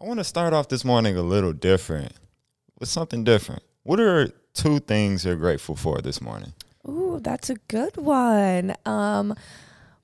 I want to start off this morning a little different with something different. What are two things you're grateful for this morning? Ooh, that's a good one. Um,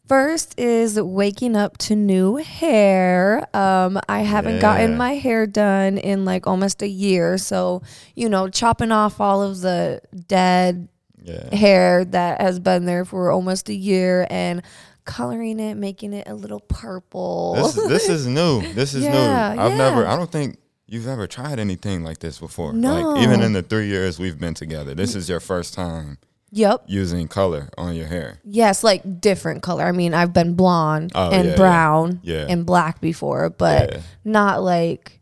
first is waking up to new hair. Um, I haven't Yeah. gotten my hair done in like almost a year. So, you know, chopping off all of the dead Yeah. hair that has been there for almost a year and coloring it, making it a little purple. This this is new. This is Yeah, new. I've never. I don't think you've ever tried anything like this before. No. Like even in the 3 years we've been together. This is your first time yep. using color on your hair. Yes, like different color. I mean, I've been blonde Oh, and yeah, yeah. brown Yeah. and black before, but Yeah. not like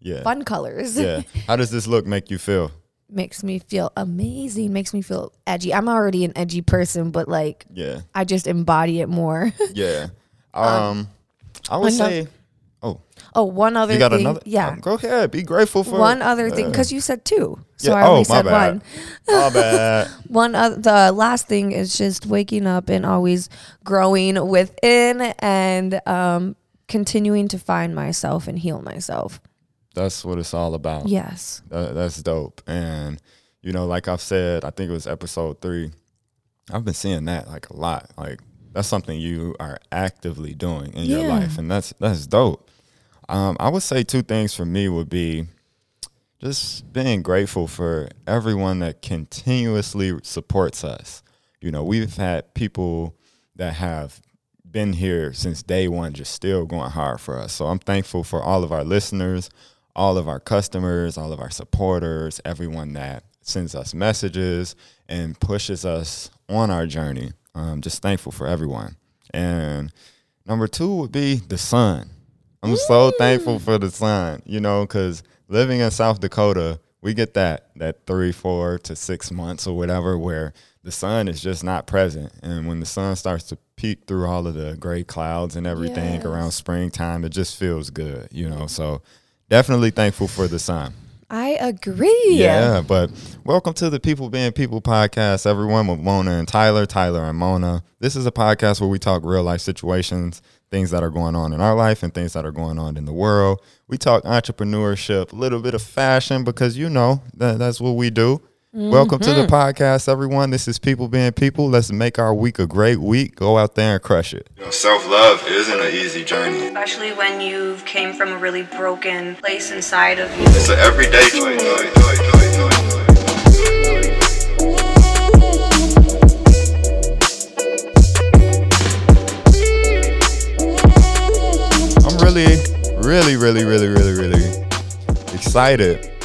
Yeah. fun colors. Yeah. How does this look make you feel? Makes me feel amazing, makes me feel edgy. I'm already an edgy person, but like Yeah. I just embody it more. Yeah. Um I would say Oh, oh, one other you got thing. another yeah. um, go ahead. Be grateful for one other thing uh, because you said two, so yeah. I only oh, said bad. one. My bad. One other, the last thing is just waking up and always growing within and um, continuing to find myself and heal myself. That's what it's all about. Yes. That, that's dope. And you know, like I've said, I think it was episode three. I've been seeing that like a lot. Like that's something you are actively doing in your life, and that's that's dope. Um, I would say two things for me would be just being grateful for everyone that continuously supports us. You know, we've had people that have been here since day one, just still going hard for us. So I'm thankful for all of our listeners, all of our customers, all of our supporters, everyone that sends us messages and pushes us on our journey. I'm just thankful for everyone. And number two would be the sun. I'm so thankful for the sun, you know, because living in South Dakota, we get that that three, four to six months or whatever where the sun is just not present. And when the sun starts to peek through all of the gray clouds and everything Yes. around springtime, it just feels good, you know. So definitely thankful for the sun. I agree. Yeah, but welcome to the People Being People podcast, everyone with Mona and Tyler, Tyler and Mona. This is a podcast where we talk real life situations, things that are going on in our life and things that are going on in the world. We talk entrepreneurship, a little bit of fashion because you know that, that's what we do. Welcome to the mm-hmm. podcast, everyone. This is People Being People. Let's make our week a great week. Go out there and crush it. You know, Self love isn't an easy journey. especially when you came from a really broken place inside of you. It's an everyday choice. I'm really, really, really, really, really, really excited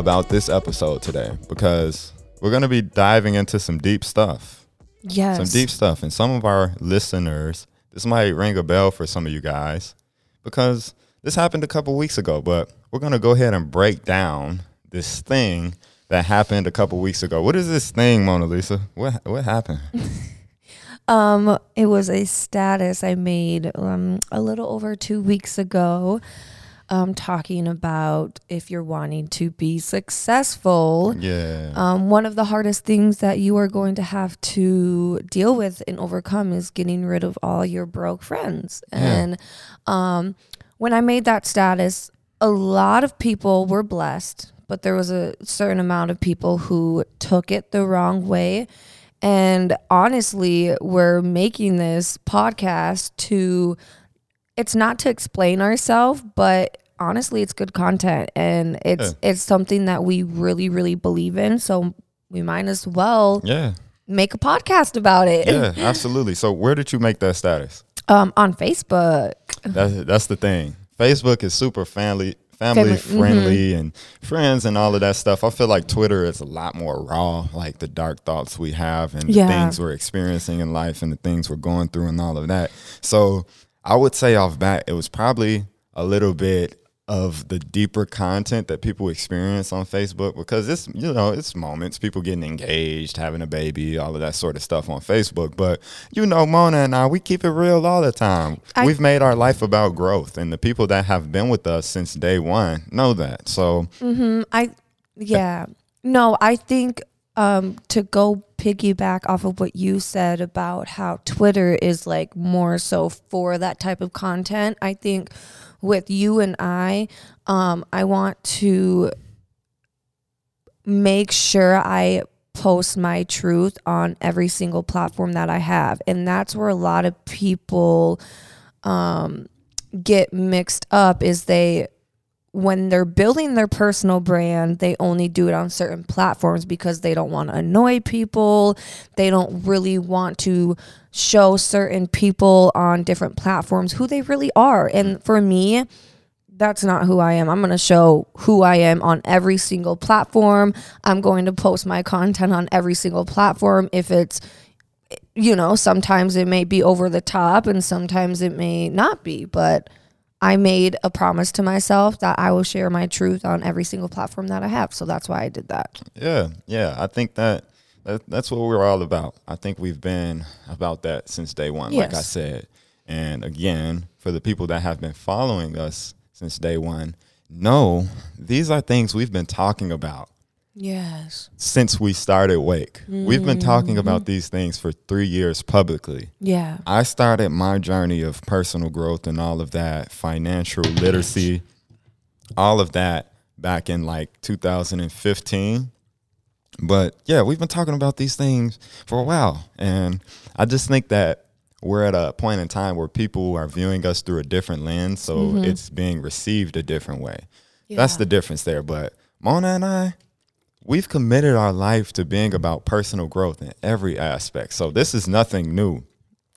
about this episode today because we're going to be diving into some deep stuff. Yes. Some deep stuff. And some of our listeners, this might ring a bell for some of you guys because this happened a couple weeks ago, but we're going to go ahead and break down this thing that happened a couple weeks ago. What is this thing, Mona Lisa? What what happened? Um, it was a status I made um, a little over two weeks ago, um, talking about if you're wanting to be successful. Yeah. Um, one of the hardest things that you are going to have to deal with and overcome is getting rid of all your broke friends. And um, when I made that status, a lot of people were blessed, but there was a certain amount of people who took it the wrong way. And honestly, we're making this podcast to, it's not to explain ourselves, but honestly, it's good content and it's it's something that we really, really believe in. So we might as well yeah. make a podcast about it. Yeah, absolutely. So where did you make that status? Um, on Facebook. That's that's the thing. Facebook is super family family Family, mm-hmm. friendly and friends and all of that stuff. I feel like Twitter is a lot more raw, like the dark thoughts we have and Yeah. the things we're experiencing in life and the things we're going through and all of that. So I would say off bat, it was probably a little bit of the deeper content that people experience on Facebook because it's you know it's moments people getting engaged having a baby all of that sort of stuff on Facebook. But you know Mona and I we keep it real all the time. I- we've made our life about growth and the people that have been with us since day one know that. So mm-hmm. I yeah. No, I think um to go piggyback off of what you said about how Twitter is like more so for that type of content. I think with you and I, um, I want to make sure I post my truth on every single platform that I have. And that's where a lot of people um, get mixed up is they when they're building their personal brand, they only do it on certain platforms because they don't want to annoy people. They don't really want to show certain people on different platforms who they really are. And for me, that's not who I am. I'm going to show who I am on every single platform. I'm going to post my content on every single platform. If it's, you know, sometimes it may be over the top and sometimes it may not be, but I made a promise to myself that I will share my truth on every single platform that I have. So that's why I did that. Yeah, yeah. I think that, that that's what we're all about. I think we've been about that since day one, like I said. And again, for the people that have been following us since day one, no, these are things we've been talking about Yes. since we started Wake. We've been talking about mm-hmm. these things for three years publicly. Yeah. I started my journey of personal growth and all of that, financial literacy, all of that back in like 2015. But yeah, we've been talking about these things for a while. And I just think that we're at a point in time where people are viewing us through a different lens. So mm-hmm. it's being received a different way. That's the difference there. But Mona and I, we've committed our life to being about personal growth in every aspect. So this is nothing new.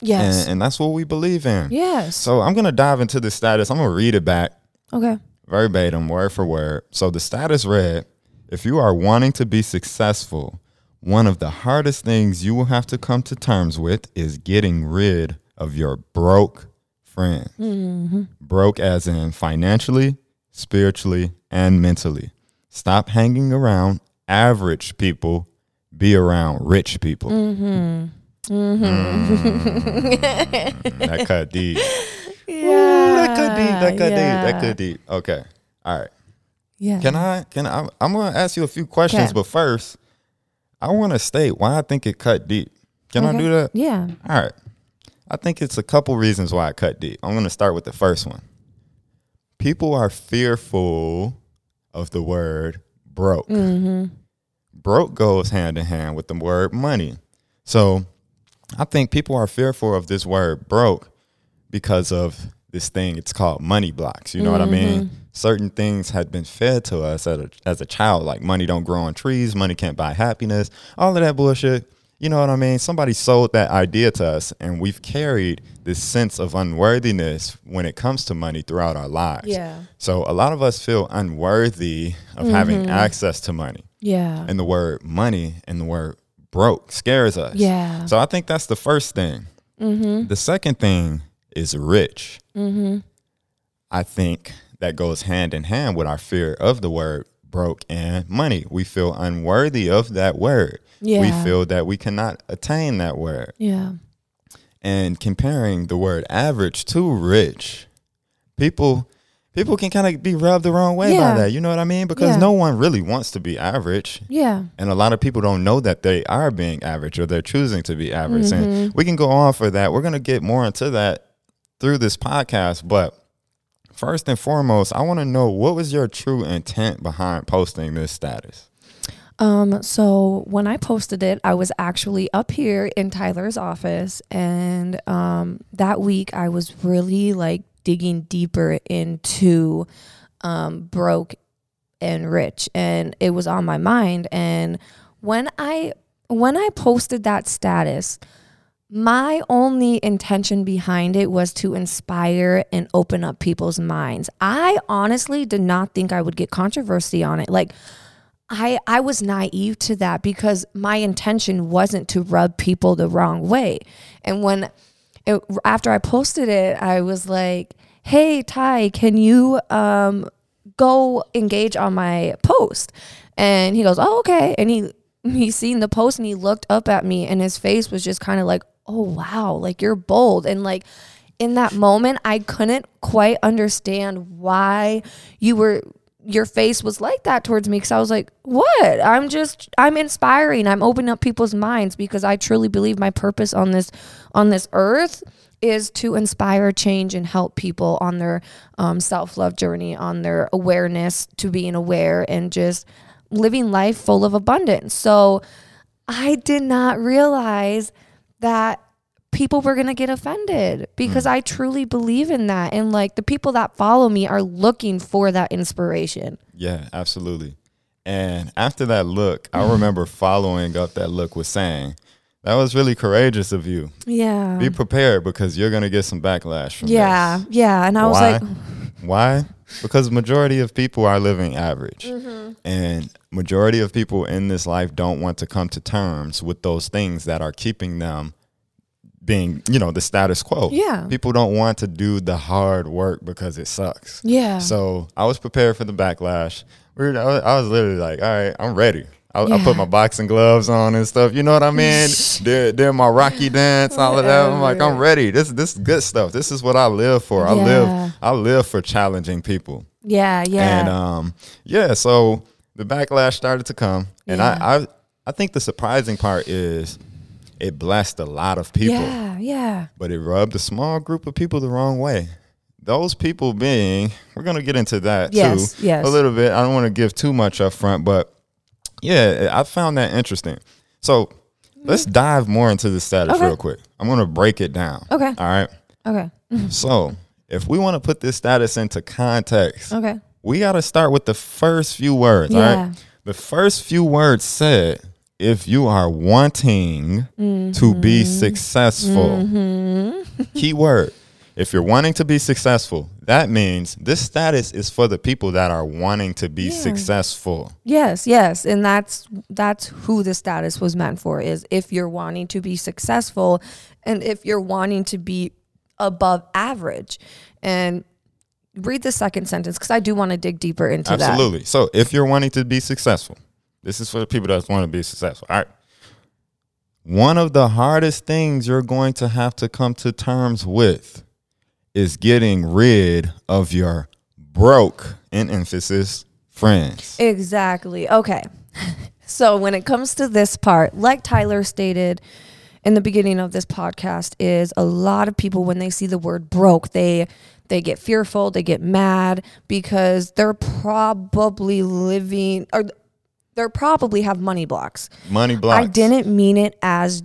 Yes. And, and that's what we believe in. yes. So I'm going to dive into the status. I'm going to read it back okay. verbatim, word for word. So the status read If you are wanting to be successful, one of the hardest things you will have to come to terms with is getting rid of your broke friends. Mm-hmm. Broke as in financially, spiritually, and mentally. Stop hanging around average people, be around rich people. Mm, that cut deep. Yeah. Ooh, that could deep. That could deep. That could deep. Okay. All right. Yeah. Can I? Can I? I'm gonna ask you a few questions, Okay. but first, I want to state why I think it cut deep. Can I do that? Yeah. All right. I think it's a couple reasons why I cut deep. I'm gonna start with the first one. People are fearful of the word broke. Mm-hmm. Broke goes hand in hand with the word money. So I think people are fearful of this word broke because of this thing it's called money blocks. You know what I mean? Mm-hmm. Certain things had been fed to us as a, as a child, like money don't grow on trees, money can't buy happiness, all of that bullshit. You know what I mean? Somebody sold that idea to us, and we've carried this sense of unworthiness when it comes to money throughout our lives. Yeah. So a lot of us feel unworthy of having access to money. Yeah. And the word money and the word broke scares us. Yeah. So I think that's the first thing. The second thing is rich. Hmm. I think that goes hand in hand with our fear of the word broke and money. We feel unworthy of that word. We feel that we cannot attain that word. yeah. And comparing the word average to rich, people people can kind of be rubbed the wrong way Yeah. by that. You know what I mean? Because Yeah. no one really wants to be average. Yeah. And a lot of people don't know that they are being average or they're choosing to be average. Mm-hmm. And we can go on for that. We're going to get more into that through this podcast. But first and foremost, I want to know what was your true intent behind posting this status? Um, so when I posted it, I was actually up here in Tyler's office, and um, that week I was really like digging deeper into um, broke and rich, and it was on my mind. And when I when I posted that status, my only intention behind it was to inspire and open up people's minds. I honestly did not think I would get controversy on it. Like I I was naive to that because my intention wasn't to rub people the wrong way. And when it, after I posted it, I was like, "Hey Ty, can you um go engage on my post?" And he goes, "Oh, okay." And he he seen the post and he looked up at me and his face was just kind of like, "Oh, wow, like you're bold." And like in that moment, I couldn't quite understand why you were your face was like that towards me because I was like, what? I'm just I'm inspiring. I'm opening up people's minds because I truly believe my purpose on this on this earth is to inspire change and help people on their um, self love journey, on their awareness to being aware and just living life full of abundance. So I did not realize that people were going to get offended because I truly believe in that. And like the people that follow me are looking for that inspiration. Yeah, absolutely. And after that look, I remember following up that look with saying, that was really courageous of you. Yeah. Be prepared because you're gonna get some backlash from yeah. this. Yeah. And I was like, Why? Because majority of people are living average. Mm-hmm. And majority of people in this life don't want to come to terms with those things that are keeping them being, you know, the status quo. Yeah. People don't want to do the hard work because it sucks. yeah. So I was prepared for the backlash. We were- I was, I was literally like, all right, I'm ready. I, I put my boxing gloves on and stuff. You know what I mean? did, did my Rocky dance, all of that. I'm like, I'm ready. This this is good stuff. This is what I live for. I Yeah. live I live for challenging people. yeah. Yeah. And um, yeah, so the backlash started to come, and Yeah. I, I I think the surprising part is it blessed a lot of people yeah. Yeah. but it rubbed a small group of people the wrong way. Those people being, we're gonna get into that Yes, too yes. a little bit. I don't want to give too much up front, but yeah, I found that interesting. So let's dive more into the status Okay. real quick. I'm gonna break it down. Okay. All right. Okay. Mm-hmm. So if we want to put this status into context, Okay. we got to start with the first few words. All Yeah. right. The first few words said, if you are wanting to Mm-hmm. be successful, key word. If you're wanting to be successful, that means this status is for the people that are wanting to be Yeah. successful. Yes, yes, and that's that's who the status was meant for is if you're wanting to be successful and if you're wanting to be above average. And read the second sentence cuz I do want to dig deeper into that. Absolutely. So if you're wanting to be successful, this is for the people that want to be successful. All right. One of the hardest things you're going to have to come to terms with is getting rid of your broke, in emphasis, friends. Exactly. Okay. So when it comes to this part, like Tyler stated in the beginning of this podcast, is a lot of people when they see the word broke, they they get fearful, they get mad because they're probably living or they're probably have money blocks. Money blocks. I didn't mean it as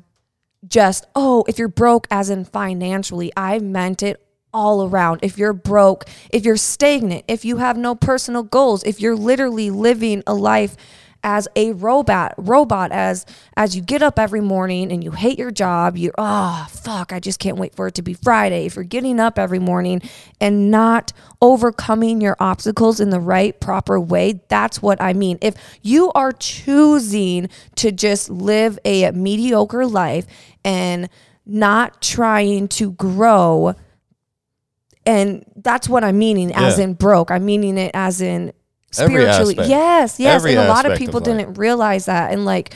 just, oh, if you're broke as in financially. I meant it all around. If you're broke, if you're stagnant, if you have no personal goals, if you're literally living a life as a robot, robot as as you get up every morning and you hate your job, you oh fuck, I just can't wait for it to be Friday. If you're getting up every morning and not overcoming your obstacles in the right proper way, that's what I mean. If you are choosing to just live a mediocre life and not trying to grow and that's what I'm meaning as Yeah. in broke. I'm meaning it as in spiritually. Yes, yes. Every and a lot of aspect of people didn't realize that. And like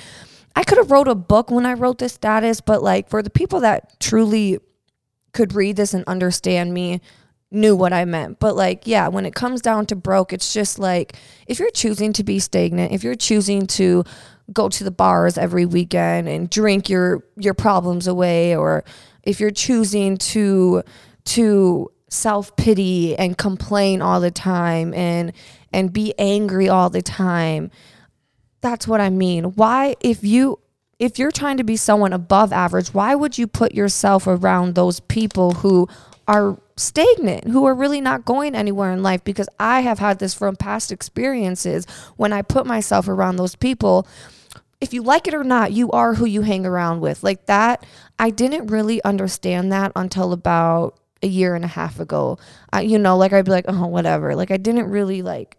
I could have wrote a book when I wrote this status, but like for the people that truly could read this and understand me knew what I meant. But like, yeah, when it comes down to broke, it's just like if you're choosing to be stagnant, if you're choosing to go to the bars every weekend and drink your your problems away or if you're choosing to to self-pity and complain all the time and and be angry all the time that's what I mean. Why, if you if you're trying to be someone above average, why would you put yourself around those people who are stagnant, who are really not going anywhere in life? Because I have had this from past experiences when I put myself around those people. If you like it or not, you are who you hang around with. Like that, I didn't really understand that until about a year and a half ago. I, you know, like I'd be like, oh, whatever. Like I didn't really like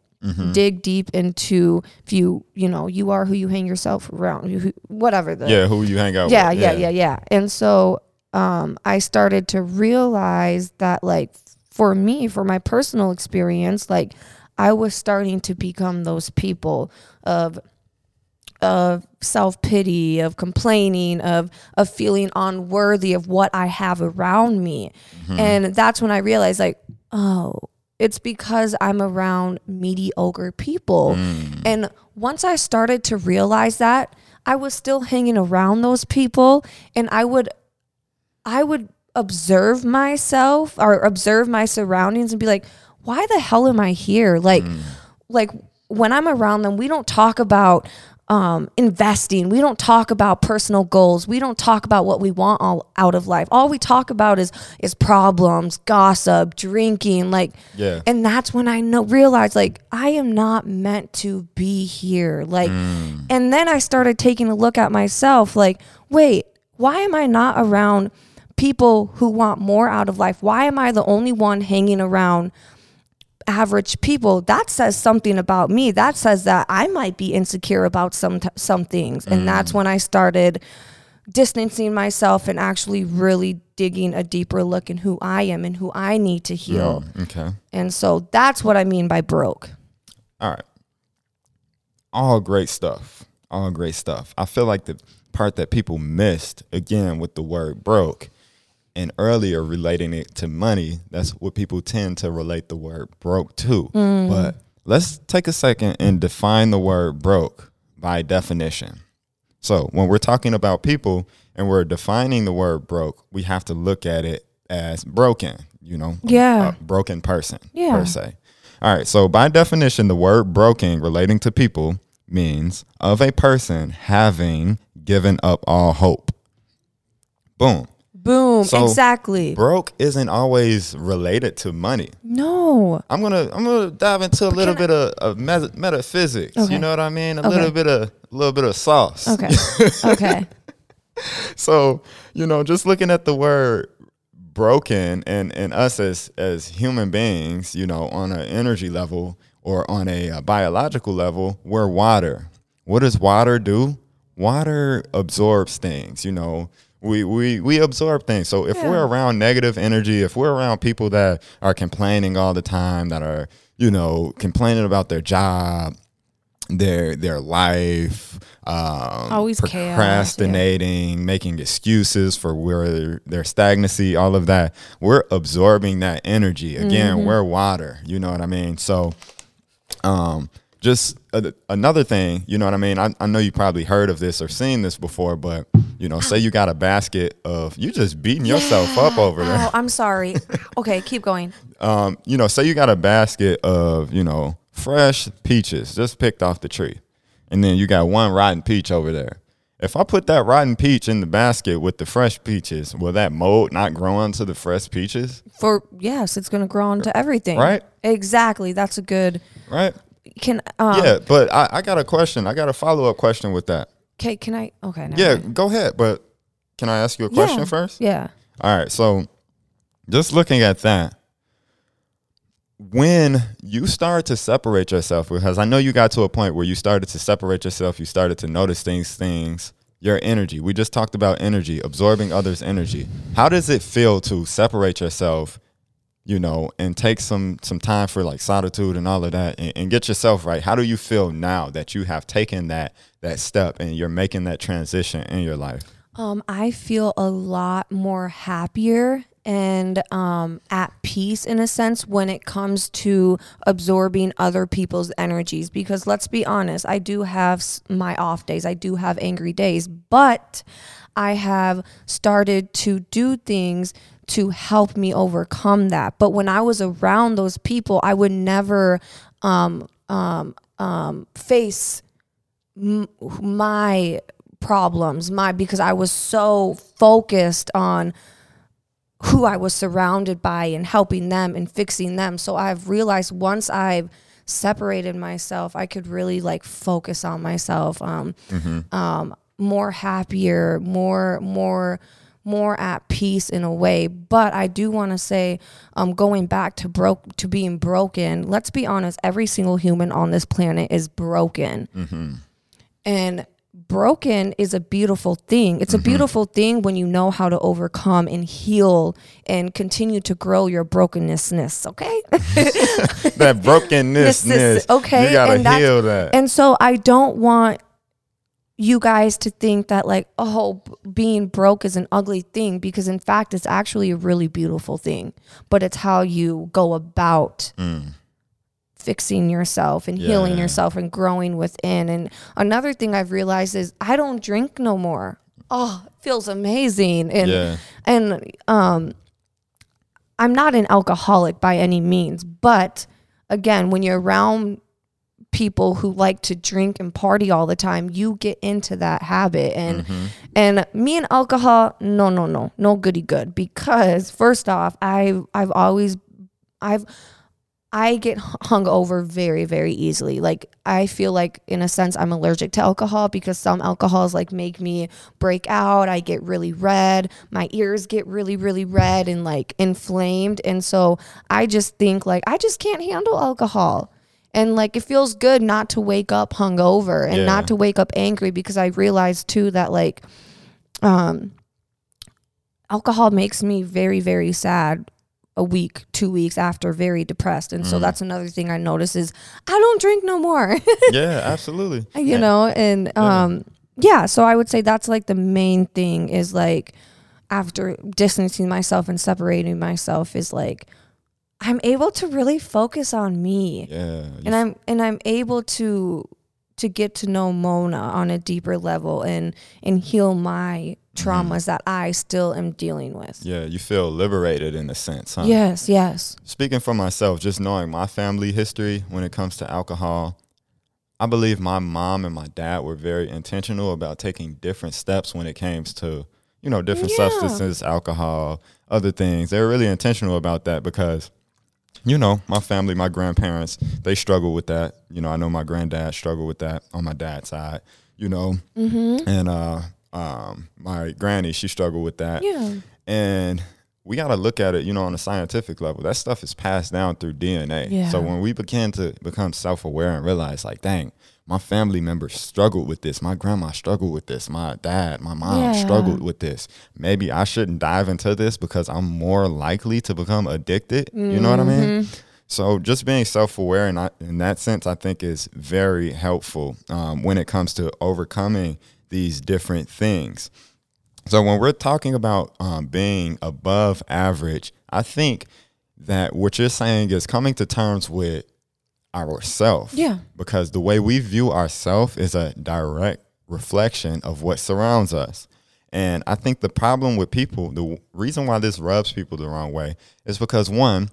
dig deep into if you you know you are who you hang yourself around who, whatever the Yeah, who you hang out yeah with. yeah yeah. yeah and so um i started to realize that like for me for my personal experience like i was starting to become those people of of self-pity of complaining of of feeling unworthy of what i have around me. And that's when i realized like oh it's because I'm around mediocre people. Mm. And once I started to realize that, I was still hanging around those people and I would I would observe myself or observe my surroundings and be like, why the hell am I here? Like mm. like when I'm around them, we don't talk about um, investing. We don't talk about personal goals. We don't talk about what we want all out of life. All we talk about is is problems, gossip, drinking, like Yeah. and that's when I know realized like I am not meant to be here. Like and then I started taking a look at myself like, wait, why am I not around people who want more out of life? Why am I the only one hanging around average people? That says something about me. That says that I might be insecure about some t- some things. And that's mm. when I started distancing myself and actually really digging a deeper look in who I am and who I need to heal. Okay. And so that's what I mean by broke. All right. All great stuff. All great stuff. I feel like the part that people missed again with the word broke and earlier relating it to money, that's what people tend to relate the word broke to. Mm. But let's take a second and define the word broke by definition. So when we're talking about people and we're defining the word broke, we have to look at it as broken, you know, Yeah. a broken person Yeah. per se. All right. So by definition, the word broken relating to people means of a person having given up all hope. Boom. Boom. So, exactly. Broke isn't always related to money. no. I'm gonna I'm gonna dive into a little bit of, of mes- metaphysics. Okay. You know what I mean? A Okay. little bit of a little bit of sauce. Okay. okay. so you know just looking at the word broken and and us as as human beings you know on an energy level or on a, uh biological level we're water what does water do water absorbs things you know we, we we absorb things so if we're around negative energy if we're around people that are complaining all the time that are you know complaining about their job their their life um Always chaos, yeah. procrastinating making excuses for where their stagnancy all of that we're absorbing that energy again Mm-hmm. we're water you know what i mean so um just a, another thing you know what i mean I, I know you probably heard of this or seen this before but you know say you got a basket of you just beating yourself up over there Oh, I'm sorry. Okay, keep going. um, you know, say you got a basket of, you know, fresh peaches just picked off the tree, and then you got one rotten peach over there. If I put that rotten peach in the basket with the fresh peaches, will that mold not grow onto the fresh peaches? For yes, it's gonna grow onto everything. Right. Exactly. That's a good. Right? Can um, yeah, but I, I got a question. I got a follow up question with that. Okay. Can I? Okay. Yeah, go ahead. But can I ask you a question Yeah. first? Yeah. All right. So just looking at that, when you start to separate yourself, because I know you got to a point where you started to separate yourself, you started to notice things, things, your energy. We just talked about energy, absorbing others' energy. How does it feel to separate yourself, you know, and take some some time for like solitude and all of that and, and get yourself right? How do you feel now that you have taken that that step and you're making that transition in your life? Um, I feel a lot more happier and um, at peace in a sense when it comes to absorbing other people's energies. Because let's be honest, I do have my off days, I do have angry days, but I have started to do things to help me overcome that. But when I was around those people, I would never um, um, um, face m- my problems my because i was so focused on who i was surrounded by and helping them and fixing them so i've realized once i've separated myself i could really like focus on myself um um more happier more more more at peace in a way but i do want to say um going back to broke to being broken let's be honest every single human on this planet is broken and broken is a beautiful thing. It's a beautiful thing when you know how to overcome and heal and continue to grow your brokennessness, okay? that brokenness. Okay, You gotta and heal that. and so I don't want you guys to think that like oh being broke is an ugly thing because in fact it's actually a really beautiful thing but it's how you go about fixing yourself and healing Yeah. yourself and growing within and another thing i've realized is i don't drink no more oh it feels amazing and Yeah. and um i'm not an alcoholic by any means but again when you're around people who like to drink and party all the time you get into that habit and mm-hmm. and me and alcohol no no no no goody good because first off i i've always i've I get hung over very, very easily. Like I feel like in a sense I'm allergic to alcohol because some alcohols like make me break out. I get really red. My ears get really, really red and like inflamed. And so I just think like I just can't handle alcohol. And like it feels good not to wake up hungover and Yeah. not to wake up angry because I realized too that like um alcohol makes me very, very sad a week, two weeks after, very depressed. And so that's another thing I notice is I don't drink no more. Yeah, absolutely. you know, and um yeah, so I would say that's like the main thing is like after distancing myself and separating myself is like I'm able to really focus on me Yeah. and I'm and I'm able to to get to know Mona on a deeper level and and heal my traumas mm. that I still am dealing with. yeah, you feel liberated in a sense, huh? Yes, yes. Speaking for myself, just knowing my family history when it comes to alcohol, I believe my mom and my dad were very intentional about taking different steps when it came to, you know, different Yeah. substances, alcohol, other things. They were really intentional about that because, you know, my family, my grandparents, they struggle with that. You know, I know my granddad struggled with that on my dad's side, you know, Mm-hmm. and uh, um, my granny, she struggled with that. Yeah. And we got to look at it, you know, on a scientific level. That stuff is passed down through DNA. Yeah. So when we begin to become self aware and realize, like, dang, my family members struggled with this. My grandma struggled with this. My dad, my mom Yeah. struggled with this. Maybe I shouldn't dive into this because I'm more likely to become addicted. You know what I mean? So just being self-aware in, in that sense, I think is very helpful um, when it comes to overcoming these different things. So when we're talking about um, being above average, I think that what you're saying is coming to terms with ourself. Yeah. Because the way we view ourself is a direct reflection of what surrounds us. And I think the problem with people, the reason why this rubs people the wrong way is because one,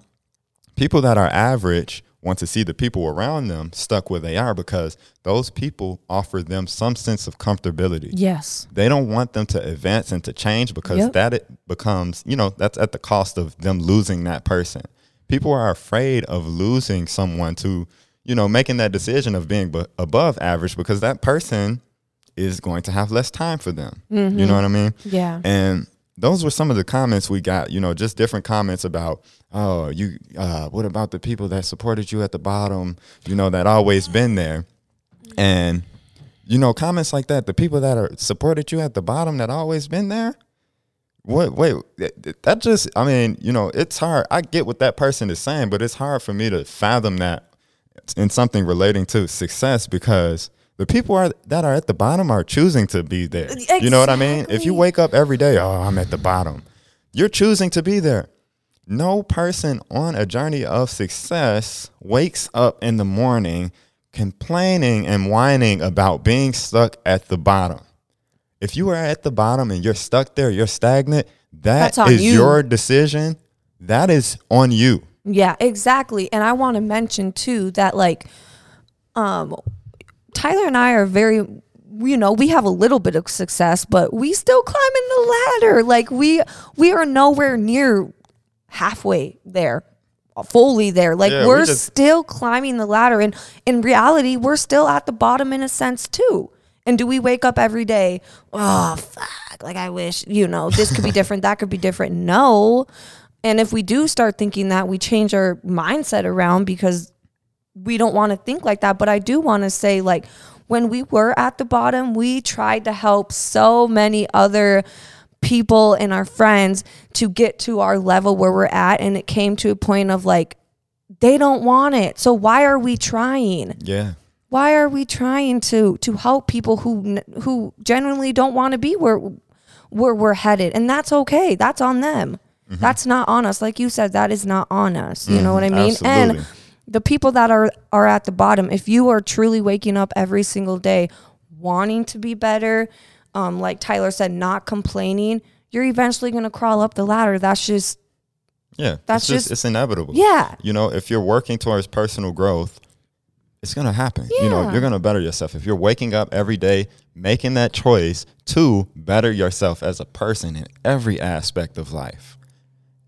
people that are average want to see the people around them stuck where they are because those people offer them some sense of comfortability Yes. they don't want them to advance and to change because Yep. that it becomes you know that's at the cost of them losing that person people are afraid of losing someone to you know making that decision of being bu- above average because that person is going to have less time for them you know what i mean Yeah. and those were some of the comments we got, you know, just different comments about, oh, you, uh, what about the people that supported you at the bottom, you know, that always been there. And, you know, comments like that, the people that are supported you at the bottom that always been there. What, wait, that- just, I mean, you know, it's hard. I get what that person is saying, but it's hard for me to fathom that in something relating to success because the people are that are at the bottom are choosing to be there. You know what I mean? If you wake up every day, oh, I'm at the bottom. You're choosing to be there. No person on a journey of success wakes up in the morning complaining and whining about being stuck at the bottom. If you are at the bottom and you're stuck there, you're stagnant, That's you. your decision. That is on you. Yeah, exactly. And I want to mention too that like um Tyler and I are very you know, we have a little bit of success, but we still climbing the ladder. Like we we are nowhere near halfway there. Fully there. Like Yeah, we we're just- still climbing the ladder and in reality, we're still at the bottom in a sense too. And do we wake up every day, oh fuck, like I wish, you know, this could be different, that could be different. No. And if we do start thinking that, we change our mindset around because we don't want to think like that. But I do want to say, like, when we were at the bottom, we tried to help so many other people and our friends to get to our level where we're at. And it came to a point of like, they don't want it. So why are we trying? Yeah. Why are we trying to to help people who who genuinely don't want to be where where we're headed? And that's okay. That's on them. Mm-hmm. That's not on us. Like you said, that is not on us. You know what I mean? Mm-hmm. absolutely. And the people that are are at the bottom, if you are truly waking up every single day wanting to be better, um, like Tyler said, not complaining, you're eventually gonna crawl up the ladder. That's just Yeah, That's it's just, just- it's inevitable. yeah. You know, if you're working towards personal growth, it's gonna happen. You know, you're gonna better yourself. If you're waking up every day, making that choice to better yourself as a person in every aspect of life,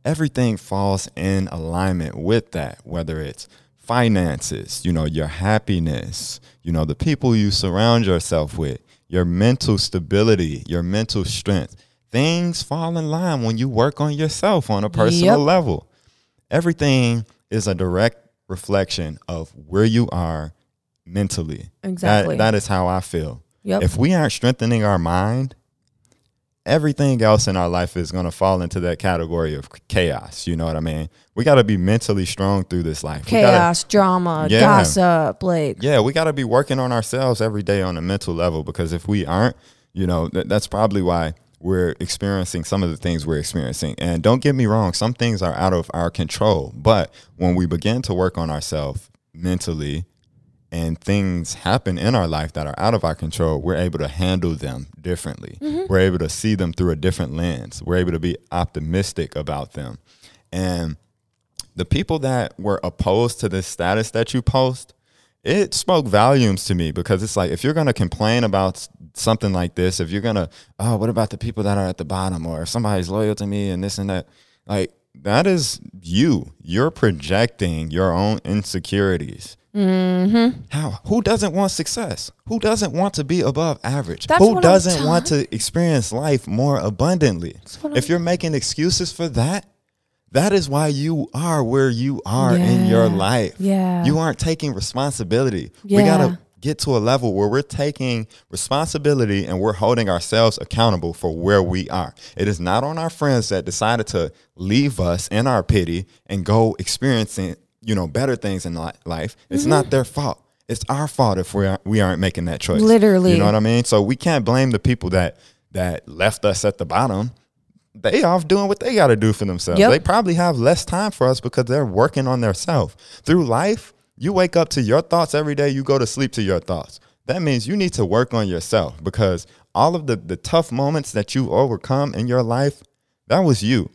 everything falls in alignment with that, whether it's finances, you know, your happiness, you know, the people you surround yourself with, your mental stability, your mental strength. Things fall in line when you work on yourself on a personal Yep. level. Everything is a direct reflection of where you are mentally. That- Exactly. that is how I feel. Yep. If we aren't strengthening our mind, everything else in our life is going to fall into that category of chaos. You know what I mean? We got to be mentally strong through this life. We gotta- Chaos, drama, Yeah. gossip, like yeah, we got to be working on ourselves every day on a mental level because if we aren't, you know, th- that's probably why we're experiencing some of the things we're experiencing. And don't get me wrong, some things are out of our control. But when we begin to work on ourselves mentally and things happen in our life that are out of our control, we're able to handle them differently. Mm-hmm. We're able to see them through a different lens. We're able to be optimistic about them. And the people that were opposed to this status that you post, it spoke volumes to me because it's like if you're going to complain about something like this, if you're going to, oh, what about the people that are at the bottom or if somebody's loyal to me and this and that, like that is you. You're projecting your own insecurities. Mm-hmm. How? Who doesn't want success? Who doesn't want to be above average? That's Who doesn't want to experience life more abundantly? If you're making excuses for that, that is why you are where you are in your life. Yeah. You aren't taking responsibility. We got to get to a level where we're taking responsibility and we're holding ourselves accountable for where we are. It is not on our friends that decided to leave us in our pity and go experiencing, you know, better things in life. It's Mm-hmm. not their fault. It's our fault if we aren't, we aren't making that choice. Literally. You know what I mean? So we can't blame the people that that left us at the bottom they off doing what they got to do for themselves. Yep. They probably have less time for us because they're working on themselves. Through life, you wake up to your thoughts every day, you go to sleep to your thoughts. That means you need to work on yourself because all of the, the tough moments that you've overcome in your life, that was you.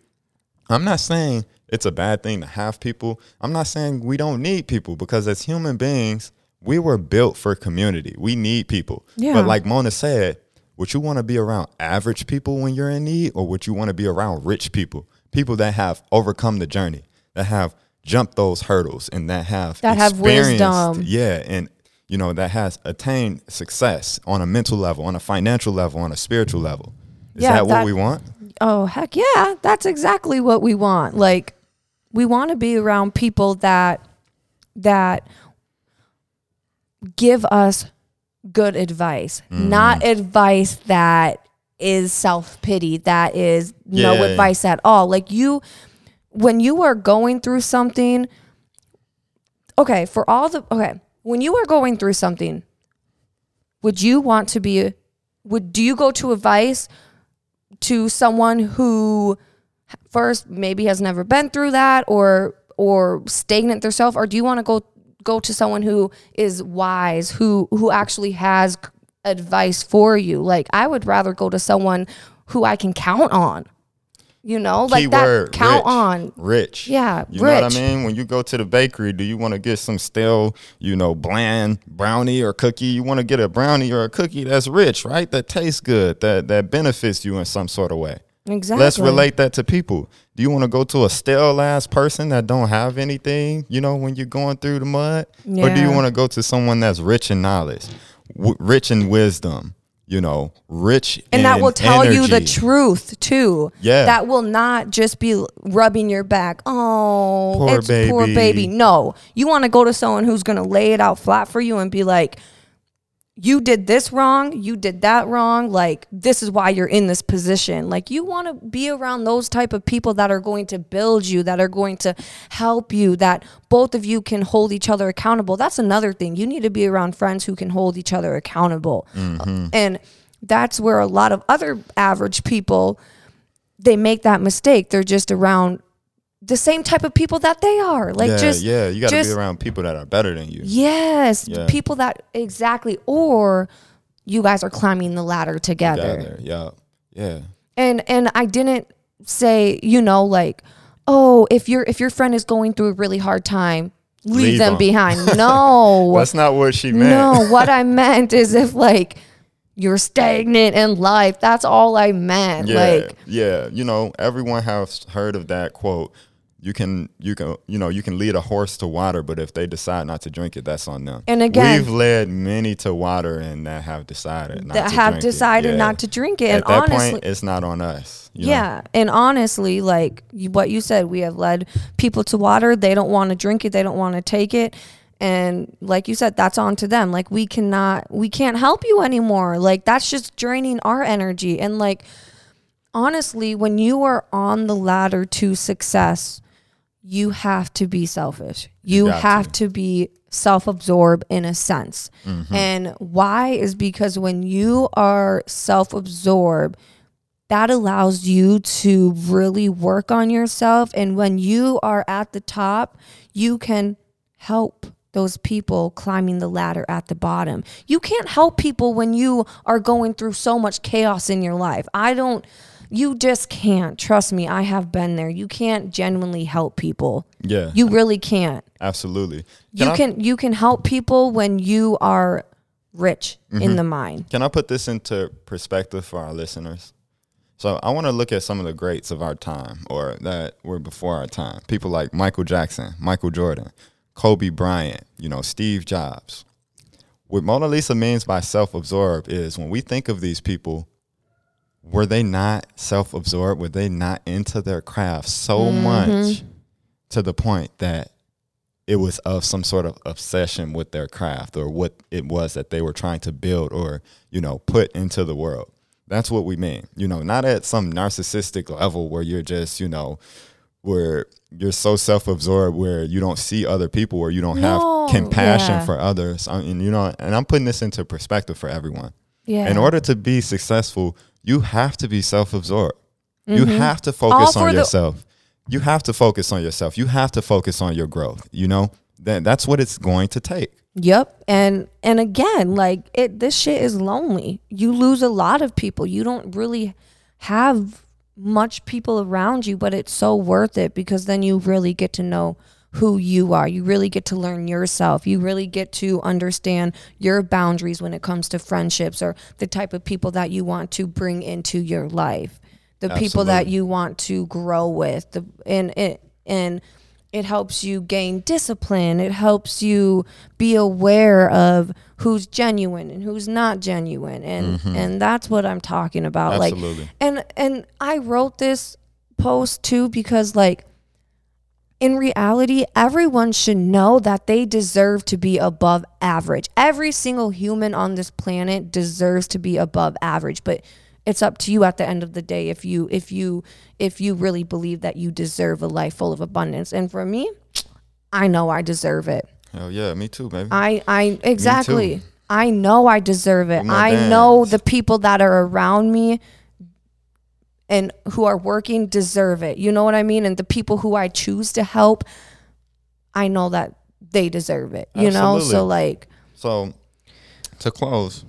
I'm not saying it's a bad thing to have people. I'm not saying we don't need people because as human beings, we were built for community. We need people. Yeah. But like Mona said, would you want to be around average people when you're in need or would you want to be around rich people? People that have overcome the journey, that have jumped those hurdles and that have That have wisdom. Yeah, and you know, that has attained success on a mental level, on a financial level, on a spiritual level. Is Yeah, that what that- we want? oh heck yeah, that's exactly what we want. Like we want to be around people that that give us good advice, Mm-hmm. not advice that is self pity, that is no Yeah. advice at all. Like you, when you are going through something, okay, for all the, okay, when you are going through something, would you want to be, would, do you go to advice to someone who first maybe has never been through that or, or stagnant themselves, or do you want to go go to someone who is wise, who who actually has advice for you? Like I would rather go to someone who I can count on. You know, like Keyword, that count rich. on. Rich. Yeah, You know what I mean? When you go to the bakery, do you want to get some stale, you know, bland brownie or cookie? You want to get a brownie or a cookie that's rich, right? That tastes good, that that benefits you in some sort of way. Exactly. Let's relate that to people. Do you want to go to a stale ass person that don't have anything, you know, when you're going through the mud? Or do you want to go to someone that's rich in knowledge, w- rich in wisdom, you know, rich and that will tell you the truth too. Yeah. That will not just be rubbing your back. Oh, Poor it's poor baby. baby. No. You want to go to someone who's going to lay it out flat for you and be like, you did this wrong, you did that wrong, like this is why you're in this position. Like you want to be around those type of people that are going to build you, that are going to help you, that both of you can hold each other accountable. That's another thing. You need to be around friends who can hold each other accountable. Mm-hmm. And that's where a lot of other average people they make that mistake. They're just around the same type of people that they are. Like yeah, just yeah, you got to be around people that are better than you. Yes, Yeah. people that exactly or you guys are climbing the ladder together. Together. Yeah, yeah, And and I didn't say, you know, like, "Oh, if your if your friend is going through a really hard time, leave, Leave them 'em. behind." No. that's not what she meant. no, what I meant is if like you're stagnant in life, that's all I meant. Yeah, Like yeah. You know, everyone has heard of that quote. You can, you can, you know, you can lead a horse to water, but if they decide not to drink it, that's on them. And again- we've led many to water and that have decided not that to have drink it. decided Yeah. not to drink it. At and that honestly, point, it's not on us. you know? Yeah, and honestly, like you, what you said, we have led people to water. They don't want to drink it. They don't want to take it, and like you said, that's on to them. Like we cannot, we can't help you anymore. Like that's just draining our energy. And like honestly, when you are on the ladder to success, you have to be selfish. You, got have to, be self-absorbed in a sense. Mm-hmm. And why is because when you are self-absorbed, that allows you to really work on yourself. And when you are at the top, you can help those people climbing the ladder at the bottom. You can't help people when you are going through so much chaos in your life. I don't, you just can't. Trust me, I have been there. You can't genuinely help people. yeah, You really can't. absolutely. You I- can you can help people when you are rich Mm-hmm. in the mind. Can I put this into perspective for our listeners? So I want to look at some of the greats of our time or that were before our time. People like Michael Jackson, Michael Jordan, Kobe Bryant, you know, Steve Jobs. What Mona Lisa means by self-absorbed is when we think of these people, were they not self-absorbed? Were they not into their craft so much mm-hmm. to the point that it was of some sort of obsession with their craft or what it was that they were trying to build or you know put into the world that's what we mean you know not at some narcissistic level where you're just you know where you're so self-absorbed where you don't see other people or you don't No, have compassion yeah. for others I mean, you know and i'm putting this into perspective for everyone Yeah. in order to be successful you have to be self-absorbed you have to focus Mm-hmm. All on the- yourself you have to focus on yourself you have to focus on your growth you know that that's what it's going to take Yep. And and again, like it this shit is lonely. You lose a lot of people. You don't really have much people around you, but it's so worth it because then you really get to know who you are. You really get to learn yourself. You really get to understand your boundaries when it comes to friendships or the type of people that you want to bring into your life. The people that you want to grow with. The and it and it helps you gain discipline. It helps you be aware of who's genuine and who's not genuine. And mm-hmm. and that's what I'm talking about. Absolutely. Like and and I wrote this post too because like in reality, everyone should know that they deserve to be above average. Every single human on this planet deserves to be above average, but it's up to you at the end of the day if you if you if you really believe that you deserve a life full of abundance. And for me, I know I deserve it. Oh yeah me too baby I I exactly. I know I deserve it. I know the people that are around me and who are working deserve it. You know what I mean? And the people who I choose to help, I know that they deserve it. You know? So like so to close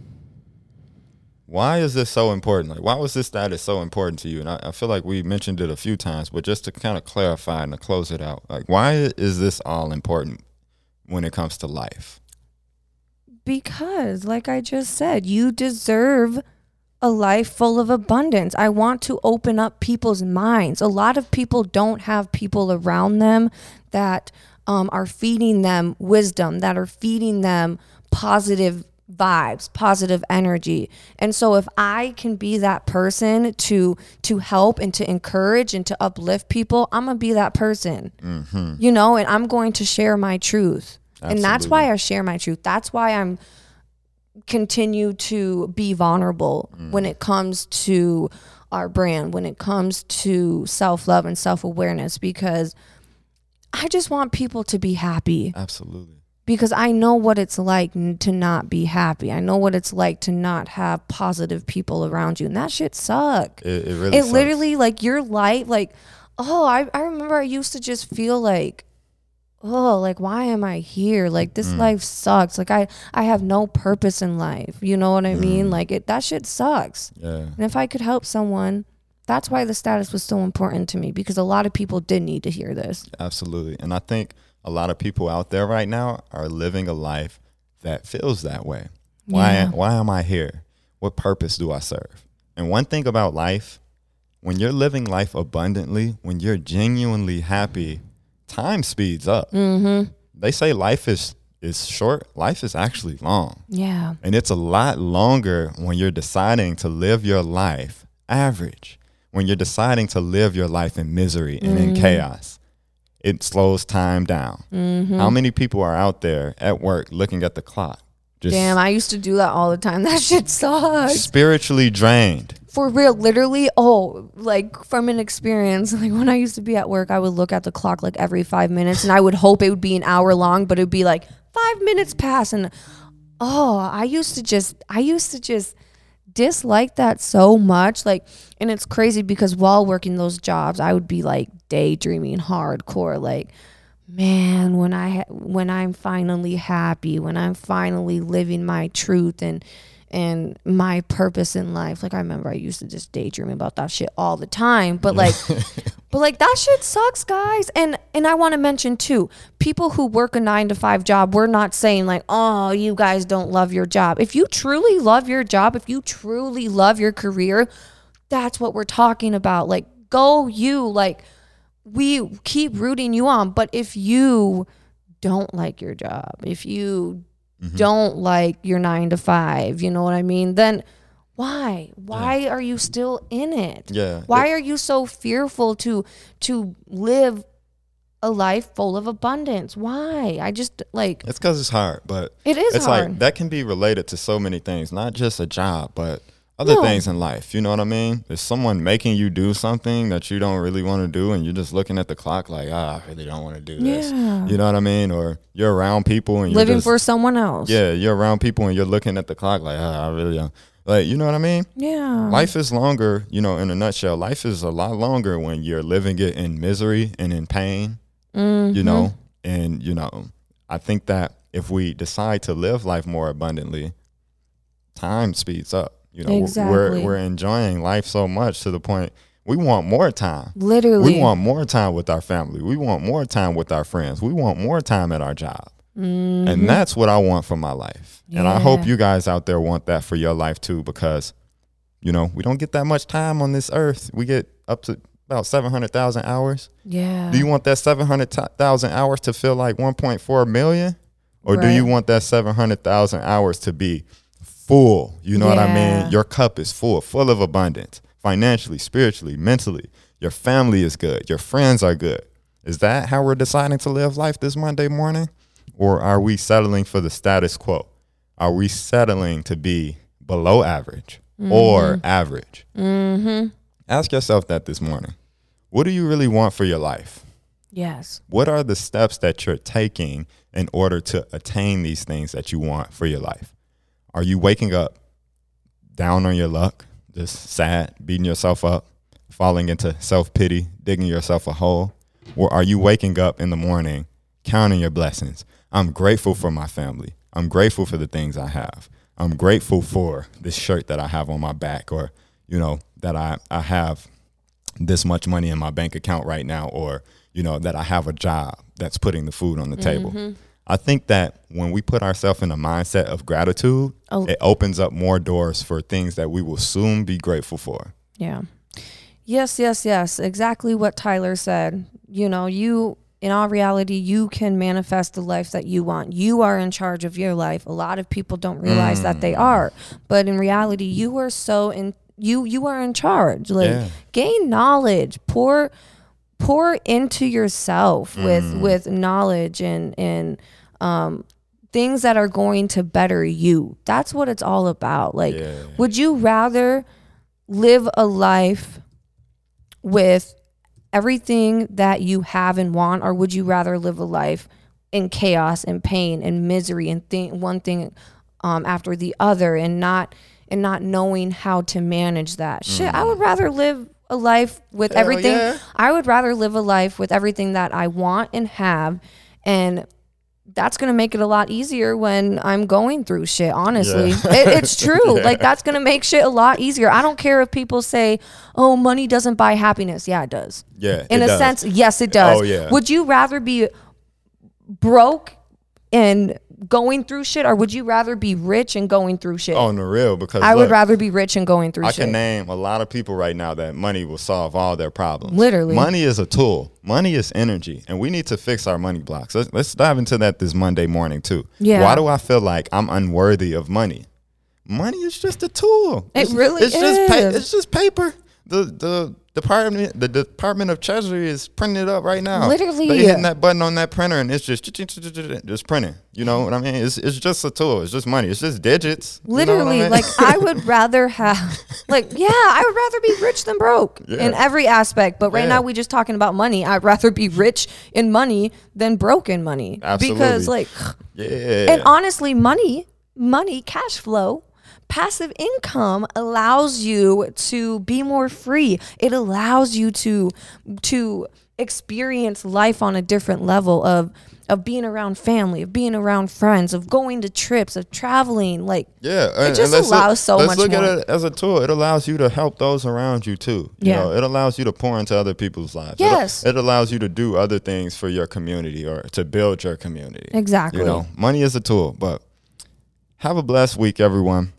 why is this so important like why was this status so important to you and I, I feel like we mentioned it a few times but just to kind of clarify and to close it out like why is this all important when it comes to life because like I just said, you deserve a life full of abundance. I want to open up people's minds. A lot of people don't have people around them that um, are feeding them wisdom, that are feeding them positive vibes, positive energy. And so if I can be that person to to help and to encourage and to uplift people, I'm going to be that person. You know, and I'm going to share my truth. And that's why I share my truth. That's why I'm continue to be vulnerable mm. when it comes to our brand, when it comes to self love and self awareness, because I just want people to be happy Absolutely. because I know what it's like to not be happy. I know what it's like to not have positive people around you, and that shit suck. It, it really It sucks. literally like your life, like oh, I I remember I used to just feel like oh, like why am I here? Like this mm-hmm. life sucks. Like I I have no purpose in life. You know what I mean? Mm-hmm. Like it that shit sucks. Yeah. And if I could help someone, that's why the status was so important to me because a lot of people did need to hear this. Absolutely. And I think a lot of people out there right now are living a life that feels that way. Why Yeah. why am I here? What purpose do I serve? And one thing about life, when you're living life abundantly, when you're genuinely happy, time speeds up. Mm-hmm. They say life is is short. Life is actually long. Yeah. And it's a lot longer when you're deciding to live your life average, when you're deciding to live your life in misery and in chaos. It slows time down. How many people are out there at work looking at the clock? Just Damn, I used to do that all the time. That shit sucks. spiritually drained. For real, literally, oh, like from an experience, like when I used to be at work, I would look at the clock like every five minutes and I would hope it would be an hour long, but it would be like five minutes pass. And oh, I used to just, I used to just dislike that so much. Like, and it's crazy because while working those jobs, I would be like daydreaming hardcore, like, man when i ha- when i'm finally happy when i'm finally living my truth and and my purpose in life like i remember i used to just daydream about that shit all the time but like but like that shit sucks guys. And and i want to mention too people who work a 9 to 5 job we're not saying like oh you guys don't love your job. If you truly love your job if you truly love your career that's what we're talking about. Like go you like we keep rooting you on. But if you don't like your job, if you Mm-hmm. don't like your nine to five, you know what I mean? Then why? Why are you still in it? Yeah. Why are you so fearful to to live a life full of abundance? Why? I just like It's because it's hard, but It is it's hard. like that can be related to so many things, not just a job, but other No. things in life. You know what I mean? Is someone making you do something that you don't really want to do, and you're just looking at the clock like, ah, I really don't want to do this. Yeah. You know what I mean? Or you're around people and you're living just, for someone else. yeah, you're around people and you're looking at the clock like, ah, I really don't. Like, you know what I mean? Yeah. Life is longer, you know, in a nutshell. Life is a lot longer when you're living it in misery and in pain, Mm-hmm. you know? And, you know, I think that if we decide to live life more abundantly, time speeds up. You know, Exactly. we're, we're enjoying life so much to the point we want more time. Literally. We want more time with our family. We want more time with our friends. We want more time at our job. And that's what I want for my life. And I hope Mm-hmm. You guys out there want that for your life too, because, you know, we don't get that much time on this earth. We get up to about 700,000 hours. yeah. Do you want that 700,000 hours to feel like 1.4 million? Or do you want that 700,000 hours to be full? You know what I mean? Your cup is full, full of abundance, financially, spiritually, mentally. Your family is good. Your friends are good. Is that how we're deciding to live life this Monday morning? Or are we settling for the status quo? Are we settling to be below average or average? mm-hmm. Ask yourself that this morning. What do you really want for your life? Yes. What are the steps that you're taking in order to attain these things that you want for your life? Are you waking up down on your luck, just sad, beating yourself up, falling into self pity, digging yourself a hole? Or are you waking up in the morning, counting your blessings? I'm grateful for my family. I'm grateful for the things I have. I'm grateful for this shirt that I have on my back, or, you know, that I, I have this much money in my bank account right now or you know that i have a job that's putting the food on the table mm-hmm. I think that when we put ourselves in a mindset of gratitude Oh. it opens up more doors for things that we will soon be grateful for Yeah. Yes, yes, yes. Exactly what Tyler said. You know, you, in all reality, you can manifest the life that you want. You are in charge of your life. A lot of people don't realize that they mm. are. But in reality, you are so in, you, you are in charge. Like, Yeah. gain knowledge, pour, pour into yourself with, mm. with knowledge and, and, um, things that are going to better you. That's what it's all about. Like, Yeah. would you rather live a life with everything that you have and want, or would you rather live a life in chaos and pain and misery and think one thing um, after the other and not and not knowing how to manage that? Shit, I would rather live a life with Hell everything. yeah. I would rather live a life with everything that I want and have, and that's gonna make it a lot easier when I'm going through shit. Honestly, Yeah. it, it's true. Like that's gonna make shit a lot easier. I don't care if people say, "Oh, money doesn't buy happiness." Yeah, it does. Yeah, In a does. sense, yes, it does. Oh, yeah. Would you rather be broke and going through shit, or would you rather be rich and going through shit? Oh, on the real because I would rather be rich and going through shit. I shit. can name a lot of people right now that money will solve all their problems. Literally. money is a tool. Money is energy, and we need to fix our money blocks. Let's, let's dive into that this Monday morning too. Yeah. Why do I feel like I'm unworthy of money? Money is just a tool. It It's- really it's Just pa- is. it's just paper. The the department the Department of Treasury is printing it up right now. Literally. they hitting that button on that printer, and it's just just printing. You know what I mean? It's it's just a tool. It's just money. It's just digits. You know I Literally, mean? like I would rather have, like, yeah, I would rather be rich than broke in every aspect. But right Yeah. now, we just talking about money. I'd rather be rich in money than broke in money because, Absolutely. like, yeah. and honestly, money, money, cash flow, passive income allows you to be more free. It allows you to to experience life on a different level of of being around family, of being around friends, of going to trips, of traveling. Like, Yeah, and- just and let's allows look, so let's much look more. at it as a tool. It allows you to help those around you too. You Yeah. know, it allows you to pour into other people's lives. It- Yes. it, allows you to do other things for your community or to build your community. Exactly. You know, money is a tool, but have a blessed week, everyone.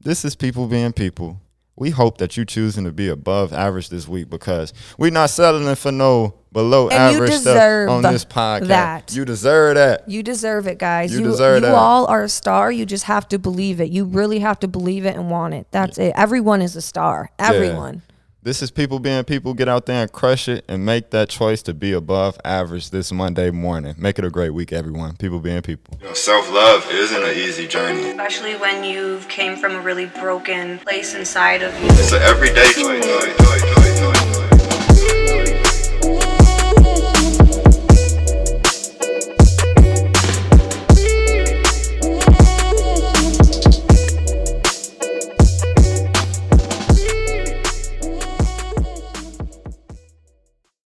This is people being people. We hope that you choosing to be above average this week because we're not settling for no below And average stuff on this podcast. that. You deserve that. You deserve it, guys. You You, deserve you that. all are a star. You just have to believe it. You really have to believe it and want it. That's it. Everyone is a star. Everyone. This is people being people. Get out there and crush it and make that choice to be above average this Monday morning. Make it a great week, everyone. People being people. You know, Self love isn't an easy journey. Especially when you came from a really broken place inside of you. It's an everyday choice.